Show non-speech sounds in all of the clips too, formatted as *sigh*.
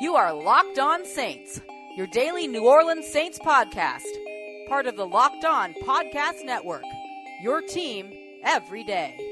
You are Locked On Saints, your daily New Orleans Saints podcast, part of the Locked On Podcast Network. Your team every day.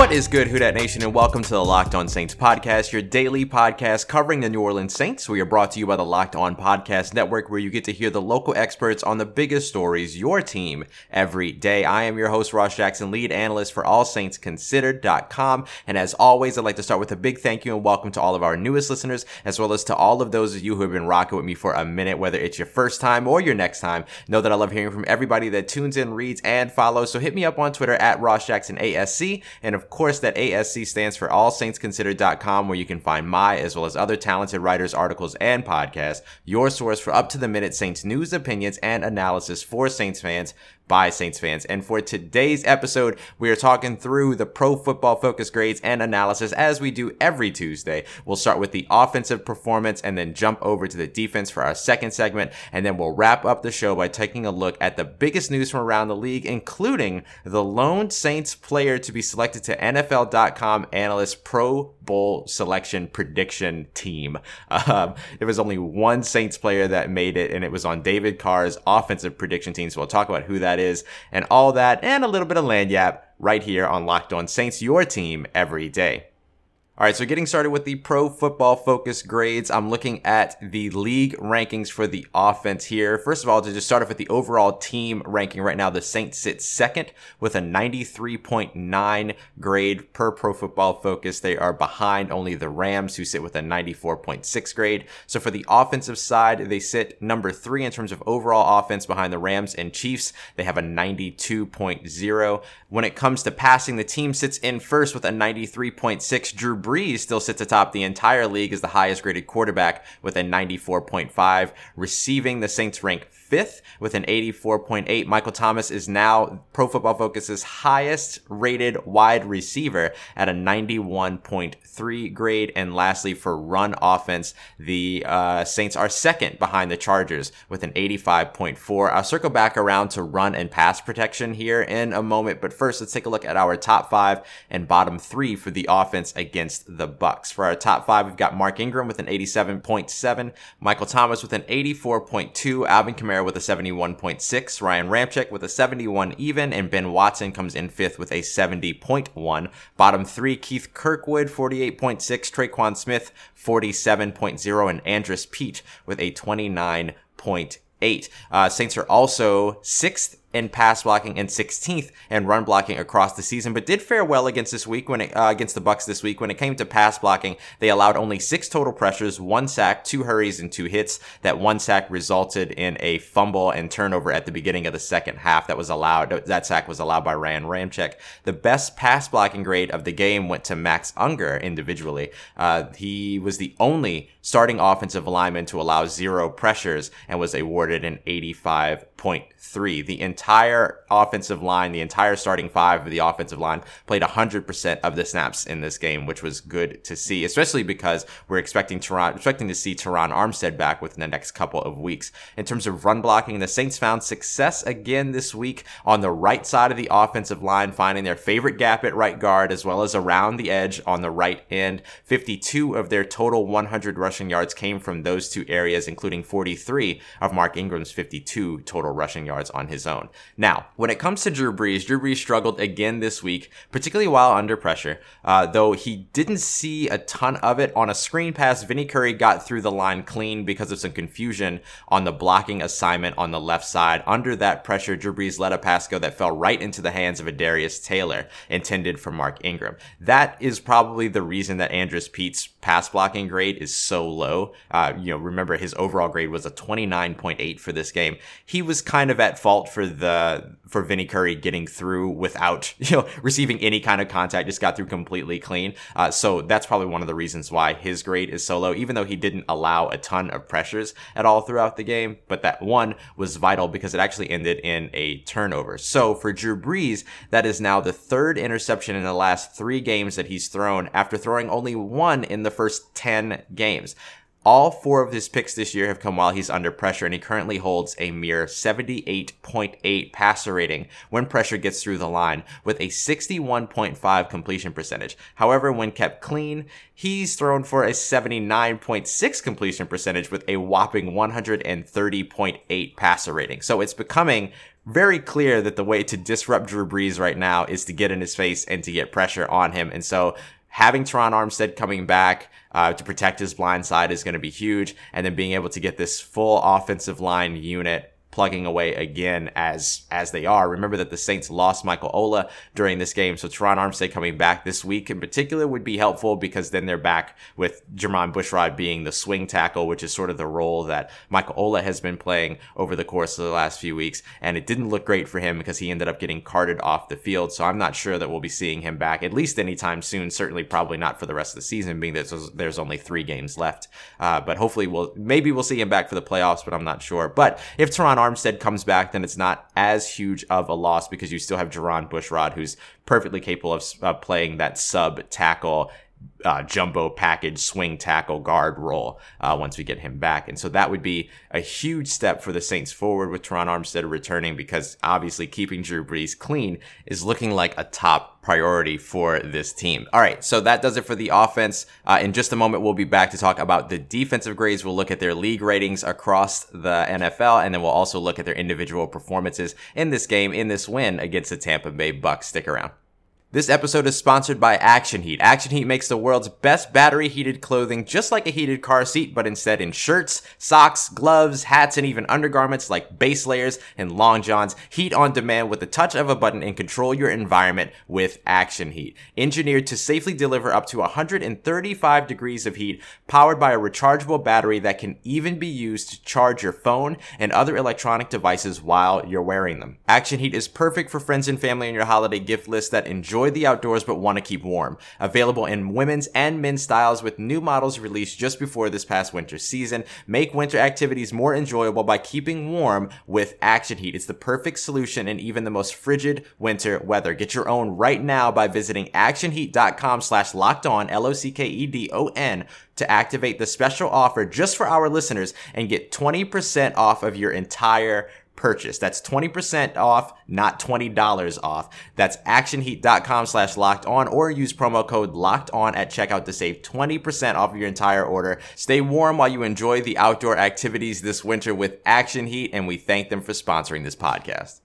What is good, Who Dat Nation, and welcome to the Locked On Saints podcast, your daily podcast covering the New Orleans Saints. We are brought to you by the Locked On Podcast Network, where you get to hear the local experts on the biggest stories, your team, every day. I am your host, Ross Jackson, lead analyst for AllSaintsConsidered.com. And as always, I'd like to start with a big thank you and welcome to all of our newest listeners, as well as to all of those of you who have been rocking with me for a minute, whether it's your first time or your next time. Know that I love hearing from everybody that tunes in, reads, and follows. So hit me up on Twitter at Ross Jackson ASC, and of course, that ASC stands for AllSaintsConsidered.com, where you can find my, as well as other talented writers, articles, and podcasts, your source for up to the minute Saints news, opinions, and analysis for Saints fans by Saints fans. And for today's episode, we are talking through the pro football focus grades and analysis as we do every Tuesday. We'll start with the offensive performance and then jump over to the defense for our second segment. And then we'll wrap up the show by taking a look at the biggest news from around the league, including the lone Saints player to be selected to NFL.com analyst Pro Bowl selection prediction team. *laughs* Um, there was only one Saints player that made it, and it was on David Carr's offensive prediction team. So we'll talk about who that is and all that, and a little bit of lagniappe right here on Locked On Saints, your team every day. All right, so getting started with the pro football focus grades, I'm looking at the league rankings for the offense here. First of all, to just start off with the overall team ranking right now, the Saints sit second with a 93.9 grade per pro football focus. They are behind only the Rams, who sit with a 94.6 grade. So for the offensive side, they sit number three in terms of overall offense behind the Rams and Chiefs. They have a 92.0. When it comes to passing, the team sits in first with a 93.6. Drew Brees still sits atop the entire league as the highest graded quarterback with a 94.5. Receiving, the Saints rank fifth with an 84.8. Michael Thomas is now Pro Football Focus's highest rated wide receiver at a 91.3 grade. And lastly, for run offense, the uh, Saints are second behind the Chargers with an 85.4. I'll circle back around to run and pass protection here in a moment, but first let's take a look at our top five and bottom three for the offense against the Bucks. For our top five, we've got Mark Ingram with an 87.7, Michael Thomas with an 84.2, Alvin Kamara with a 71.6, Ryan Ramczyk with a 71 even, and Ben Watson comes in fifth with a 70.1. Bottom three, Keith Kirkwood 48.6, Tre'Quan Smith 47.0, and Andrus Peat with a 29.8. Uh, Saints are also sixth in pass blocking and 16th in run blocking across the season, but did fare well against this week when it, uh, against the Bucks this week. When it came to pass blocking, they allowed only six total pressures, one sack, two hurries, and two hits. That one sack resulted in a fumble and turnover at the beginning of the second half. That was allowed. That sack was allowed by Ryan Ramczyk. The best pass blocking grade of the game went to Max Unger individually. Uh, he was the only starting offensive lineman to allow zero pressures and was awarded an 85.3. The entire offensive line, the entire starting five of the offensive line played 100% of the snaps in this game, which was good to see, especially because we're expecting Terron, expecting to see Terron Armstead back within the next couple of weeks. In terms of run blocking, the Saints found success again this week on the right side of the offensive line, finding their favorite gap at right guard as well as around the edge on the right end. 52 of their total 100 rushing yards came from those two areas, including 43 of Mark Ingram's 52 total rushing yards on his own. Now, when it comes to Drew Brees, Drew Brees struggled again this week, particularly while under pressure. Uh, though he didn't see a ton of it on a screen pass, Vinny Curry got through the line clean because of some confusion on the blocking assignment on the left side. Under that pressure, Drew Brees let a pass go that fell right into the hands of a Darius Taylor, intended for Mark Ingram. That is probably the reason that Andrus Peat's pass blocking grade is so low. Uh, you know, remember his overall grade was a 29.8 for this game. He was kind of at fault for the for Vinny Curry getting through without *laughs* you know receiving any kind of contact, just got through completely clean. Uh, so that's probably one of the reasons why his grade is so low, even though he didn't allow a ton of pressures at all throughout the game. But that one was vital because it actually ended in a turnover. So for Drew Brees, that is now the third interception in the last three games that he's thrown after throwing only one in the first 10 games. All four of his picks this year have come while he's under pressure, and he currently holds a mere 78.8 passer rating when pressure gets through the line, with a 61.5 completion percentage. However, when kept clean, he's thrown for a 79.6 completion percentage with a whopping 130.8 passer rating. So it's becoming very clear that the way to disrupt Drew Brees right now is to get in his face and to get pressure on him. And so having Terron Armstead coming back uh, to protect his blind side is going to be huge. And then being able to get this full offensive line unit plugging away again as as they are. Remember that the Saints lost Michael Ola during this game, so Terron Armstead coming back this week in particular would be helpful because then they're back with Jermon Bushrod being the swing tackle, which is sort of the role that Michael Ola has been playing over the course of the last few weeks, and it didn't look great for him because he ended up getting carted off the field. So I'm not sure that we'll be seeing him back at least anytime soon. Certainly, probably not for the rest of the season, being that there's only three games left. Uh, but hopefully, we'll maybe we'll see him back for the playoffs, but I'm not sure. But if Terron Armstead comes back, then it's not as huge of a loss because you still have Jermon Bushrod, who's perfectly capable of uh, playing that sub tackle uh, jumbo package swing tackle guard role uh, once we get him back. And so that would be a huge step for the Saints forward with Terron Armstead returning because obviously keeping Drew Brees clean is looking like a top priority for this team. All right, so that does it for the offense. Uh, in just a moment, we'll be back to talk about the defensive grades. We'll look at their league ratings across the NFL, and then we'll also look at their individual performances in this game, in this win against the Tampa Bay Bucks. Stick around. This episode is sponsored by Action Heat. Action Heat makes the world's best battery heated clothing just like a heated car seat, but instead in shirts, socks, gloves, hats, and even undergarments like base layers and long johns. Heat on demand with the touch of a button and control your environment with Action Heat. Engineered to safely deliver up to 135 degrees of heat, powered by a rechargeable battery that can even be used to charge your phone and other electronic devices while you're wearing them. Action Heat is perfect for friends and family on your holiday gift list that enjoy enjoy the outdoors but want to keep warm. Available in women's and men's styles with new models released just before this past winter season. Make winter activities more enjoyable by keeping warm with Action Heat. It's the perfect solution in even the most frigid winter weather. Get your own right now by visiting actionheat.com slash locked on, L-O-C-K-E-D-O-N to activate the special offer just for our listeners and get 20% off of your entire purchase. That's 20% off, not $20 off. That's actionheat.com slash locked on or use promo code locked on at checkout to save 20% off of your entire order. Stay warm while you enjoy the outdoor activities this winter with Action Heat and we thank them for sponsoring this podcast.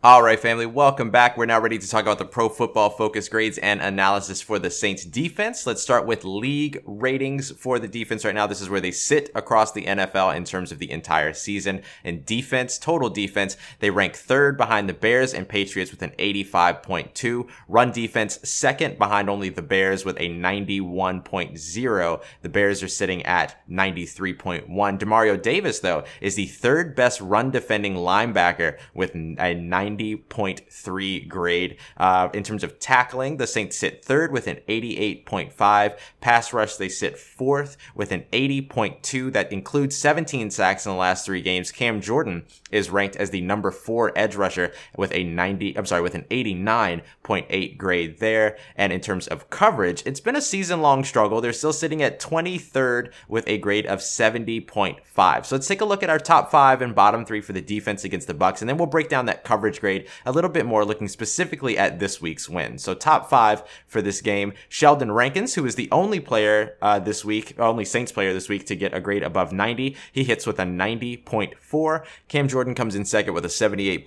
All right, family, welcome back. We're now ready to talk about the pro football focus grades and analysis for the Saints defense. Let's start with league ratings for the defense right now. This is where they sit across the NFL in terms of the entire season. In defense, total defense, they rank third behind the Bears and Patriots with an 85.2. Run defense, second behind only the Bears with a 91.0. The Bears are sitting at 93.1. Demario Davis, though, is the third best run defending linebacker with a 90 90.3 grade. Uh, in terms of tackling, the Saints sit third with an 88.5. Pass rush, they sit fourth with an 80.2. That includes 17 sacks in the last three games. Cam Jordan is ranked as the number four edge rusher with a 90, I'm sorry, with an 89.8 grade there. And in terms of coverage, it's been a season long struggle. They're still sitting at 23rd with a grade of 70.5. So let's take a look at our top five and bottom three for the defense against the Bucks, and then we'll break down that coverage grade a little bit more, looking specifically at this week's win. So top five for this game: Sheldon Rankins, who is the only player uh, this week, only Saints player this week to get a grade above 90. He hits with a 90.4. Cam Jordan comes in second with a 78.7.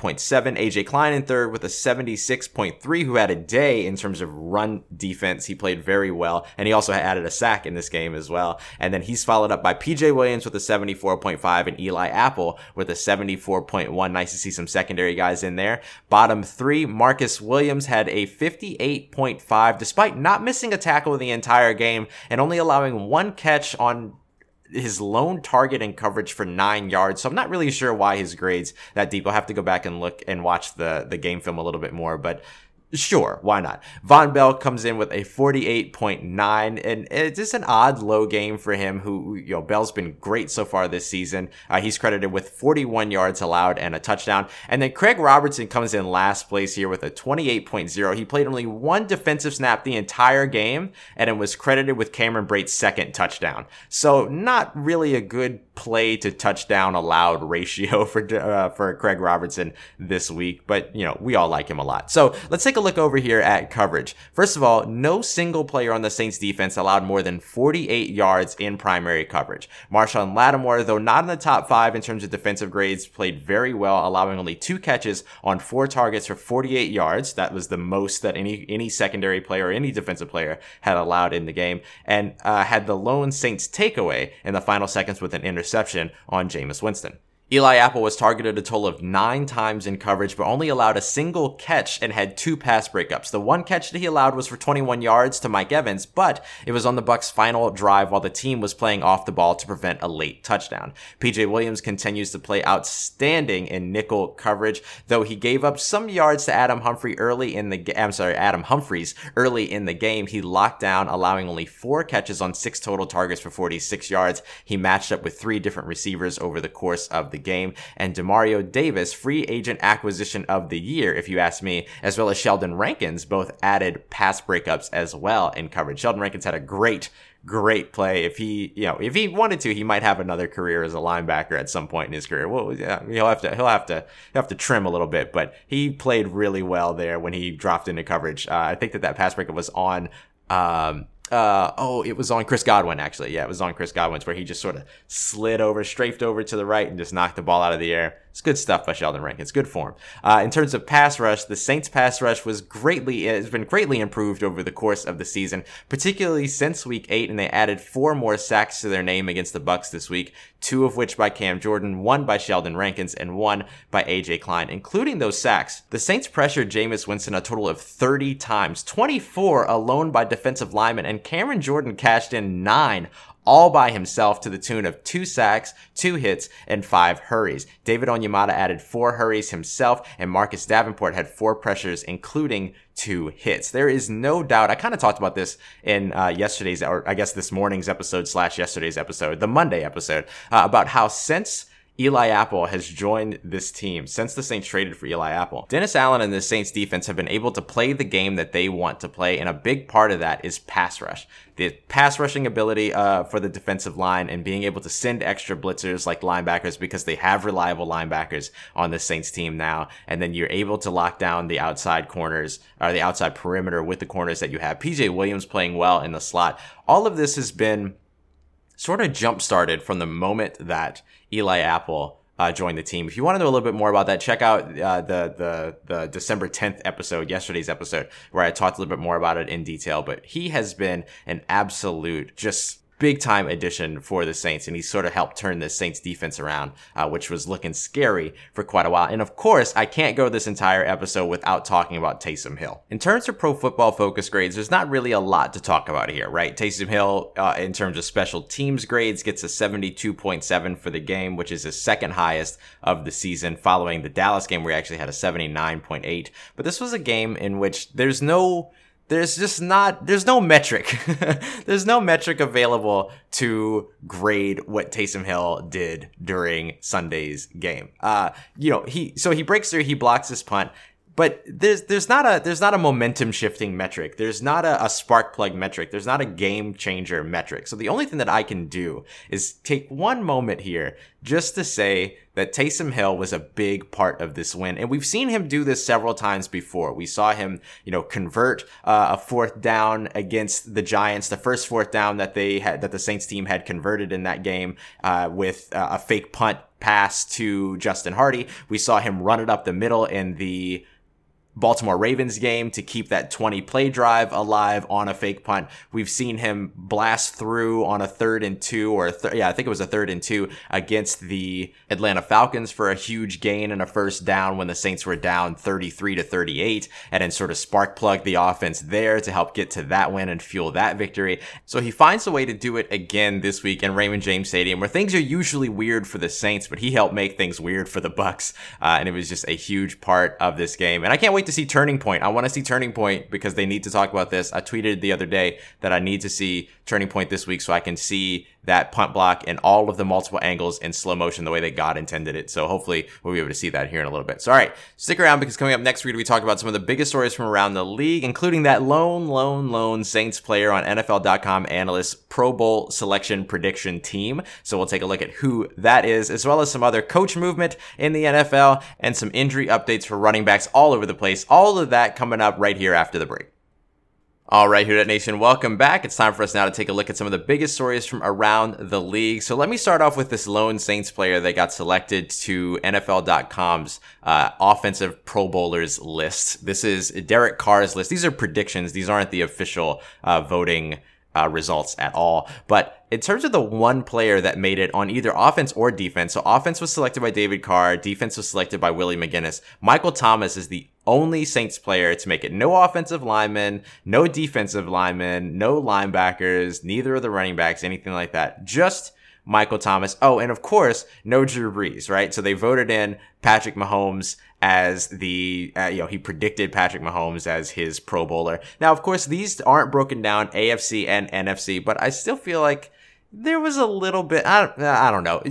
AJ Klein in third with a 76.3, who had a day in terms of run defense. He played very well, and he also added a sack in this game as well. And then he's followed up by PJ Williams with a 74.5 and Eli Apple with a 74.1. Nice to see some secondary guys in in there. Bottom three, Marcus Williams had a 58.5 despite not missing a tackle the entire game and only allowing one catch on his lone target and coverage for nine yards. So I'm not really sure why his grades that deep. I'll have to go back and look and watch the the game film a little bit more, but Sure, why not? Vonn Bell comes in with a 48.9, and it's just an odd low game for him. Who, you know, Bell's been great so far this season. Uh, he's credited with 41 yards allowed and a touchdown. And then Craig Robertson comes in last place here with a 28.0. He played only one defensive snap the entire game, and it was credited with Cameron Brate's second touchdown. So not really a good play to touchdown allowed *laughs* ratio for uh, for Craig Robertson this week, but you know we all like him a lot. So let's take a look over here at coverage. First of all, no single player on the Saints defense allowed more than 48 yards in primary coverage. Marshon Lattimore, though not in the top five in terms of defensive grades, played very well, allowing only two catches on four targets for 48 yards. That was the most that any any secondary player or any defensive player had allowed in the game, and uh, had the lone Saints takeaway in the final seconds with an interception on Jameis Winston. Eli Apple was targeted a total of nine times in coverage, but only allowed a single catch and had two pass breakups. The one catch that he allowed was for 21 yards to Mike Evans, but it was on the Bucks' final drive while the team was playing off the ball to prevent a late touchdown. PJ Williams continues to play outstanding in nickel coverage, though he gave up some yards to Adam Humphrey early in the I'm sorry, Adam Humphries early in the game. He locked down, allowing only four catches on six total targets for 46 yards. He matched up with three different receivers over the course of the game, and Demario Davis, free agent acquisition of the year, if you ask me, as well as Sheldon Rankins, both added pass breakups as well in coverage. Sheldon Rankins had a great great play. If he, you know, if he wanted to, he might have another career as a linebacker at some point in his career. Well, yeah, he'll have to, he'll have to, he'll have to trim a little bit, but he played really well there when he dropped into coverage. Uh, I think that that pass breakup was on, um, uh, oh, it was on Chris Godwin, actually. Yeah, it was on Chris Godwin's where he just sort of slid over, strafed over to the right and just knocked the ball out of the air. It's good stuff by Sheldon Rankins. Good form. Uh, in terms of pass rush, the Saints pass rush was greatly, it has been greatly improved over the course of the season, particularly since week eight, and they added four more sacks to their name against the Bucks this week, two of which by Cam Jordan, one by Sheldon Rankins, and one by AJ Klein. Including those sacks, the Saints pressured Jameis Winston a total of 30 times, 24 alone by defensive linemen, and Cameron Jordan cashed in nine all by himself to the tune of two sacks, two hits, and five hurries. David Onyemata added four hurries himself, and Marcus Davenport had four pressures, including two hits. There is no doubt. I kind of talked about this in uh, yesterday's, or I guess this morning's episode slash yesterday's episode, the Monday episode, uh, about how since Eli Apple has joined this team since the Saints traded for Eli Apple. Dennis Allen and the Saints defense have been able to play the game that they want to play, and a big part of that is pass rush. The pass rushing ability uh, for the defensive line and being able to send extra blitzers like linebackers because they have reliable linebackers on the Saints team now, and then you're able to lock down the outside corners or the outside perimeter with the corners that you have. PJ Williams playing well in the slot. All of this has been sort of jump started from the moment that Eli Apple uh, joined the team. If you want to know a little bit more about that, check out uh, the the the December 10th episode, yesterday's episode, where I talked a little bit more about it in detail. But he has been an absolute just big time addition for the Saints, and he sort of helped turn the Saints defense around, uh, which was looking scary for quite a while. And of course, I can't go this entire episode without talking about Taysom Hill. In terms of pro football focus grades, there's not really a lot to talk about here, right? Taysom Hill, uh, in terms of special teams grades, gets a 72.7 for the game, which is his second highest of the season, following the Dallas game where he actually had a 79.8. But this was a game in which there's no there's just not there's no metric *laughs* there's no metric available to grade what Taysom Hill did during Sunday's game. Uh, you know, he so he breaks through, he blocks his punt, but there's there's not a there's not a momentum shifting metric. There's not a, a, spark plug metric. There's not a game changer metric. So the only thing that I can do is take one moment here just to say that Taysom Hill was a big part of this win, and we've seen him do this several times before. We saw him, you know, convert uh, a fourth down against the Giants, the first fourth down that they had that the Saints team had converted in that game uh, with uh, a fake punt pass to Justin Hardee. We saw him run it up the middle in the Baltimore Ravens game to keep that 20 play drive alive on a fake punt. We've seen him blast through on a third and two or th- yeah, I think it was a third and two against the Atlanta Falcons for a huge gain and a first down when the Saints were down 33 to 38 and then sort of spark plug the offense there to help get to that win and fuel that victory. So he finds a way to do it again this week in Raymond James Stadium where things are usually weird for the Saints, but he helped make things weird for the Bucks. Uh, and it was just a huge part of this game. And I can't wait wait to see Turning Point. I want to see Turning Point because they need to talk about this. I tweeted the other day that I need to see Turning Point this week so I can see that punt block and all of the multiple angles in slow motion the way that God intended it. So hopefully we'll be able to see that here in a little bit. So all right, stick around because coming up next week, we're going to be talking about some of the biggest stories from around the league, including that lone, lone, lone Saints player on NFL.com analyst Pro Bowl selection prediction team. So we'll take a look at who that is, as well as some other coach movement in the NFL and some injury updates for running backs all over the place. All of that coming up right here after the break. All right, Who Dat Nation, welcome back. It's time for us now to take a look at some of the biggest stories from around the league. So let me start off with this lone Saints player that got selected to NFL.com's uh, offensive Pro Bowlers list. This is Derek Carr's list. These are predictions. These aren't the official uh, voting uh, results at all. But in terms of the one player that made it on either offense or defense, so offense was selected by David Carr, defense was selected by Willie McGinest. Michael Thomas is the only Saints player to make it. No offensive linemen, no defensive linemen, no linebackers, neither of the running backs, anything like that. Just Michael Thomas. Oh, and of course, no Drew Brees, right? So they voted in Patrick Mahomes as the, uh, you know, he predicted Patrick Mahomes as his Pro Bowler. Now, of course, these aren't broken down AFC and NFC, but I still feel like there was a little bit I don't, I don't know.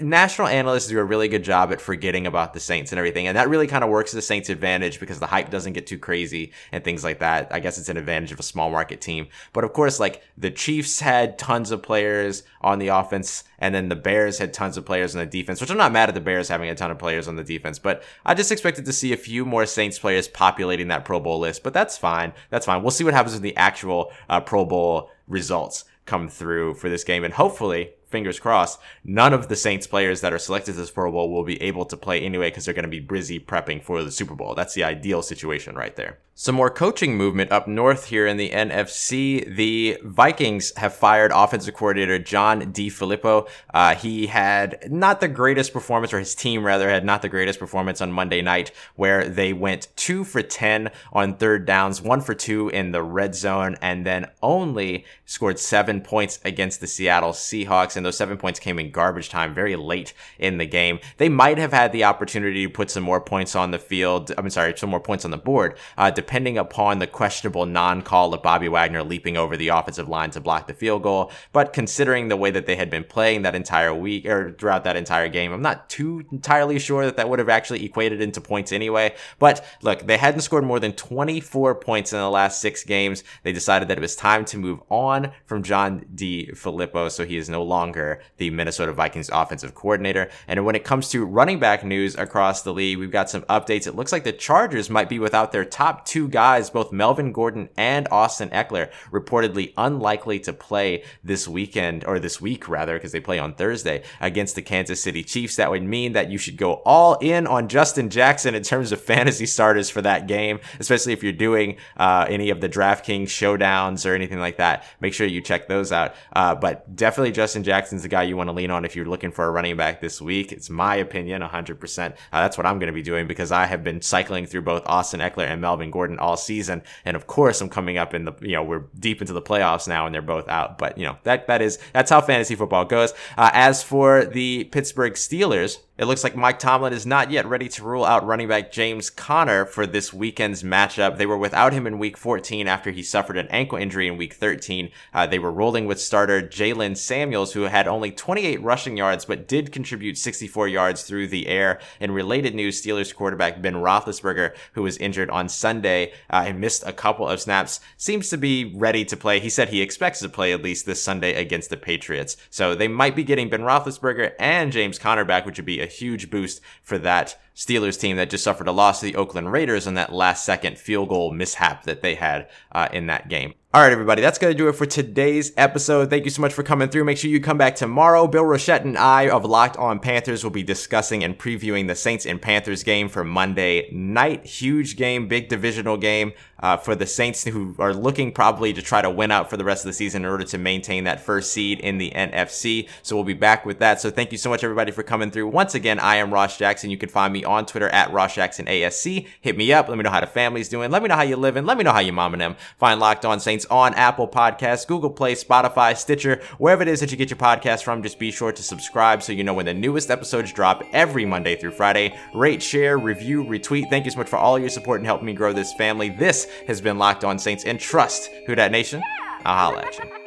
National analysts do a really good job at forgetting about the saints and everything and that really kind of works to the saints advantage because the hype doesn't get too crazy and things like that. I guess it's an advantage of a small market team. But of course like the chiefs had tons of players on the offense and then the bears had tons of players on the defense which i'm not mad at the bears having a ton of players on the defense but i just expected to see a few more saints players populating that pro bowl list but that's fine. That's fine. We'll see what happens with the actual uh, pro bowl results come through for this game. And hopefully, fingers crossed, none of the Saints players that are selected this Pro Bowl will be able to play anyway because they're going to be busy prepping for the Super Bowl. That's the ideal situation right there. Some more coaching movement up north here in the NFC. The Vikings have fired offensive coordinator John DeFilippo. Uh, he had not the greatest performance, or his team rather had not the greatest performance on Monday night, where they went two for 10 on third downs, one for two in the red zone, and then only scored seven points against the Seattle Seahawks. And those seven points came in garbage time very late in the game. They might have had the opportunity to put some more points on the field. I'm sorry, some more points on the board. Uh, depending upon the questionable non-call of Bobby Wagner leaping over the offensive line to block the field goal. But considering the way that they had been playing that entire week or throughout that entire game, I'm not too entirely sure that that would have actually equated into points anyway. But look, they hadn't scored more than 24 points in the last six games. They decided that it was time to move on from John DeFilippo, so he is no longer the Minnesota Vikings offensive coordinator. And when it comes to running back news across the league, we've got some updates. It looks like the Chargers might be without their top two guys, both Melvin Gordon and Austin Ekeler, reportedly unlikely to play this weekend, or this week rather, because they play on Thursday against the Kansas City Chiefs. That would mean that you should go all in on Justin Jackson in terms of fantasy starters for that game, especially if you're doing uh, any of the DraftKings showdowns or anything like that. Make sure you check those out. Uh, but definitely Justin Jackson's the guy you want to lean on if you're looking for a running back this week. It's my opinion, 100%. Uh, that's what I'm going to be doing because I have been cycling through both Austin Ekeler and Melvin Gordon Gordon all season. And of course, I'm coming up in the, you know, we're deep into the playoffs now and they're both out. But, you know, that, that is, that's how fantasy football goes. Uh, as for the Pittsburgh Steelers, it looks like Mike Tomlin is not yet ready to rule out running back James Conner for this weekend's matchup. They were without him in week 14 after he suffered an ankle injury in week 13. Uh, they were rolling with starter Jaylen Samuels, who had only 28 rushing yards, but did contribute 64 yards through the air. In related news, Steelers quarterback Ben Roethlisberger, who was injured on Sunday uh, and missed a couple of snaps, seems to be ready to play. He said he expects to play at least this Sunday against the Patriots. So they might be getting Ben Roethlisberger and James Conner back, which would be a huge boost for that Steelers team that just suffered a loss to the Oakland Raiders on that last second field goal mishap that they had uh, in that game. All right, everybody, that's going to do it for today's episode. Thank you so much for coming through. Make sure you come back tomorrow. Bill Rochette and I of Locked On Panthers will be discussing and previewing the Saints and Panthers game for Monday night. Huge game, big divisional game. Uh, for the Saints who are looking probably to try to win out for the rest of the season in order to maintain that first seed in the NFC. So we'll be back with that. So thank you so much, everybody, for coming through. Once again, I am Ross Jackson. You can find me on Twitter at Ross Jackson ASC. Hit me up. Let me know how the family's doing. Let me know how you living. Let me know how your mom and them. Find Locked On Saints on Apple Podcasts, Google Play, Spotify, Stitcher, wherever it is that you get your podcast from. Just be sure to subscribe so you know when the newest episodes drop every Monday through Friday. Rate, share, review, retweet. Thank you so much for all your support and helping me grow this family. This has been Locked On Saints and Trust. Who Dat Nation? I'll holla at you.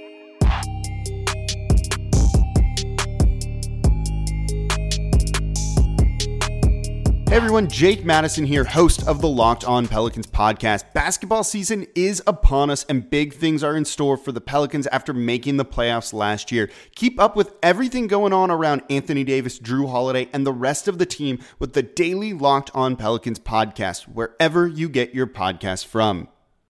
Hey everyone, Jake Madison here, host of the Locked On Pelicans podcast. Basketball season is upon us and big things are in store for the Pelicans after making the playoffs last year. Keep up with everything going on around Anthony Davis, Jrue Holiday, and the rest of the team with the daily Locked On Pelicans podcast, wherever you get your podcast from.